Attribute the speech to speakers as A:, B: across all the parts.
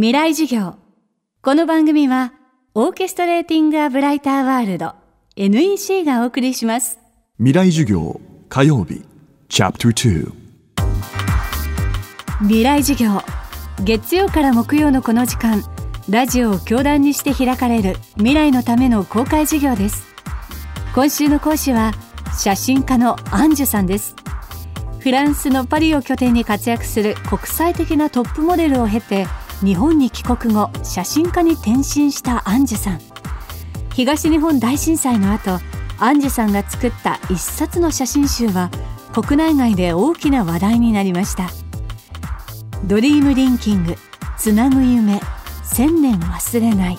A: 未来授業。この番組はオーケストレーティング・ア・ブライター・ワールド NEC がお送りします。
B: 未来授業火曜日チャプター。
A: 未来授業。月曜から木曜のこの時間ラジオを教壇にして開かれる未来のための公開授業です。今週の講師は写真家のアンジュさんです。フランスのパリを拠点に活躍する国際的なトップモデルを経て日本に帰国後写真家に転身したアンジュさん。東日本大震災の後アンジュさんが作った一冊の写真集は国内外で大きな話題になりました。ドリームリンキングつなぐ夢千年忘れない。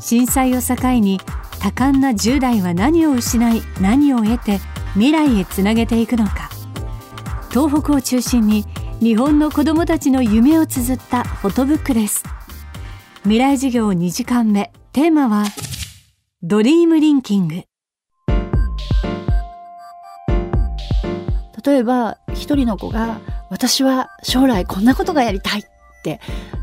A: 震災を境に多感な10代は何を失い何を得て未来へつなげていくのか。東北を中心に日本の子どもたちの夢を綴ったフォトブックです。未来授業2時間目。テーマはドリームリンキング。
C: 例えば一人の子が私は将来こんなことがやりたいって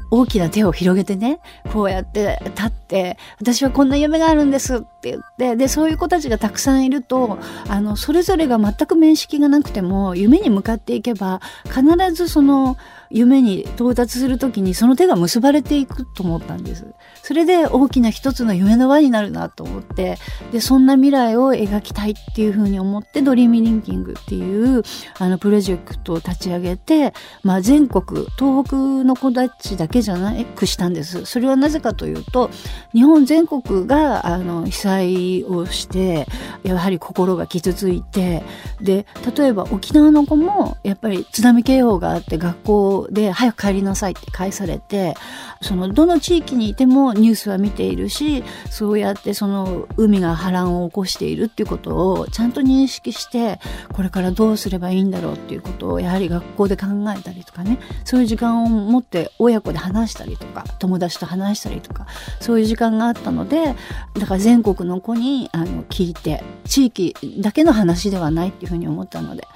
C: 大きな手を広げてね、こうやって立って、私はこんな夢があるんですって言って、で、そういう子たちがたくさんいると、あの、それぞれが全く面識がなくても、夢に向かっていけば、必ずその、夢に到達するときにその手が結ばれていくと思ったんです。それで大きな一つの夢の輪になるなと思って、で、そんな未来を描きたいっていうふうに思って、ドリーミリンキングっていう、あの、プロジェクトを立ち上げて、まあ、全国、東北の子たちだけじゃなくしたんです。それはなぜかというと、日本全国が、あの、被災をして、やはり心が傷ついて、で、例えば沖縄の子も、やっぱり津波警報があって学校で早く帰りなさいって返されてそのどの地域にいてもニュースは見ているしそうやってその海が波乱を起こしているっていうことをちゃんと認識してこれからどうすればいいんだろうっていうことをやはり学校で考えたりとかねそういう時間を持って親子で話したりとか友達と話したりとかそういう時間があったのでだから全国の子にあの聞いて地域だけの話ではないっていうふうに思ったので。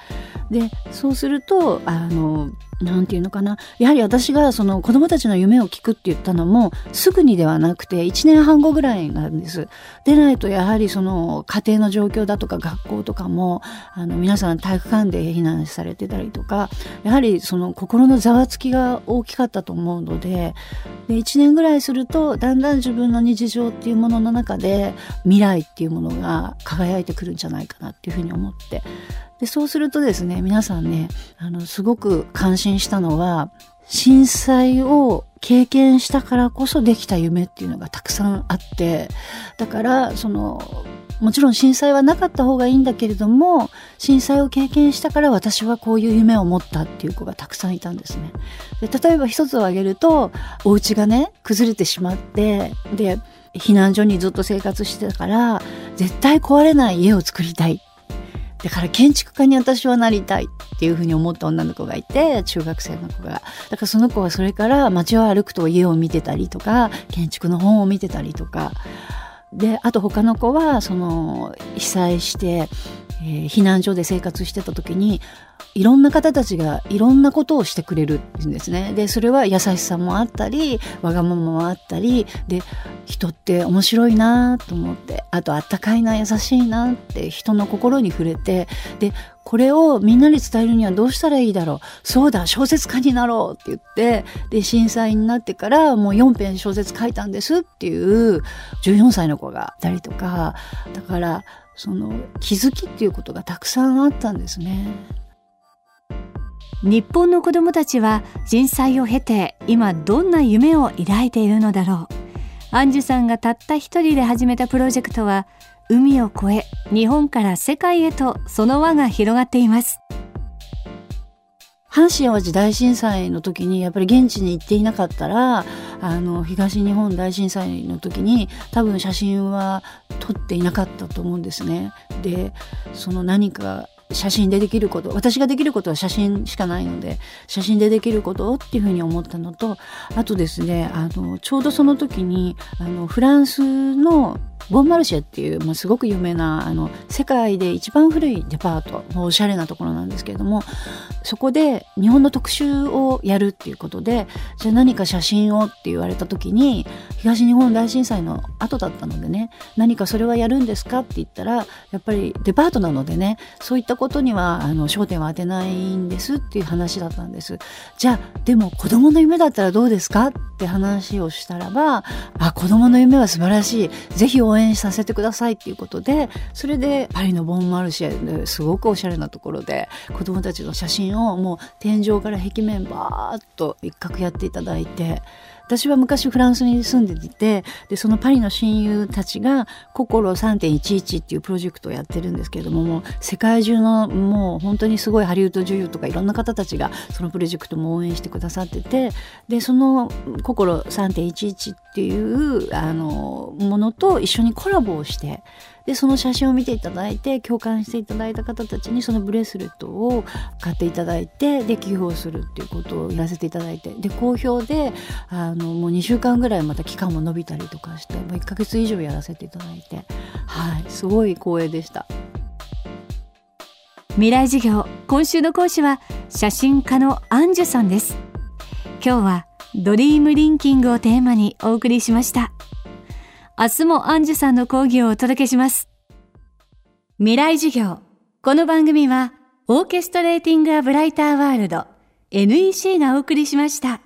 C: でそうするとあのなんていうのかなやはり私がその子供たちの夢を聞くって言ったのもすぐにではなくて1年半後ぐらいなんです。でないとやはりその家庭の状況だとか学校とかもあの皆さん体育館で避難されてたりとかやはりその心のざわつきが大きかったと思うのでで1年ぐらいするとだんだん自分の日常っていうものの中で未来っていうものが輝いてくるんじゃないかなっていうふうに思ってでそうするとですね皆さんねあのすごく感心したのは震災を経験したからこそできた夢っていうのがたくさんあってだからそのもちろん震災はなかった方がいいんだけれども震災を経験したから私はこういう夢を持ったっていう子がたくさんいたんですね。で例えば一つを挙げるとお家がね崩れてしまってで避難所にずっと生活してたから絶対壊れない家を作りたいだから建築家に私はなりたいっていうふうに思った女の子がいて中学生の子が。だからその子はそれから街を歩くと家を見てたりとか建築の本を見てたりとか。であと他の子はその被災して、えー、避難所で生活してた時にいろんな方たちがいろんなことをしてくれるんですね。で、それは優しさもあったり、わがままもあったり、で、人って面白いなと思って、あとあったかいな、優しいなって人の心に触れて、で、これをみんなに伝えるにはどうしたらいいだろう。そうだ小説家になろうって言ってで震災になってからもう4編小説書いたんですっていう14歳の子がいたりとか。だからその気づきっていうことがたくさんあったんですね。
A: 日本の子どもたちは震災を経て今どんな夢を抱いているのだろう。アンジュさんがたった一人で始めたプロジェクトは海を越え日本から世界へとその輪が広がっています
C: 阪神・淡路大震災の時にやっぱり現地に行っていなかったらあの東日本大震災の時に多分写真は撮っていなかったと思うんですね。でその何か写真でできること私ができることは写真しかないので写真でできることっていうふうに思ったのとあとですねあのちょうどその時にあのフランスのボンマルシェっていうもうすごく有名なあの世界で一番古いデパートのおしゃれなところなんですけれどもそこで日本の特集をやるっていうことでじゃあ何か写真をって言われた時に東日本大震災の後だったのでね何かそれはやるんですかって言ったらやっぱりデパートなのでねそういったことにはあの焦点は当てないんですっていう話だったんです。じゃあでも子供の夢だったらどうですかって話をしたらばあ子供の夢は素晴らしい。ぜひ応援させてくださいっていうことでそれでパリのボンマルシェですごくおしゃれなところで子供たちの写真をもう天井から壁面バーッと一角やっていただいて私は昔フランスに住んでいてでそのパリの親友たちが「心3.11」っていうプロジェクトをやってるんですけれどももう世界中のもう本当にすごいハリウッド女優とかいろんな方たちがそのプロジェクトも応援してくださっててでその「心3.11」っていうあのものと一緒にコラボをしてでその写真を見ていただいて共感していただいた方たちにそのブレスレットを買っていただいてで寄付をするっていうことをやらせていただいてで好評であのもう2週間ぐらいまた期間も伸びたりとかしてもう1ヶ月以上やらせていただいてはいすごい光栄でした。
A: 未来授業今週の講師は写真家のアンジュさんです今日はドリームリンキングをテーマにお送りしました明日もアンジュさんの講義をお届けします。未来授業。この番組は、オーケストレーティング・ア・ブライター・ワールド、NEC がお送りしました。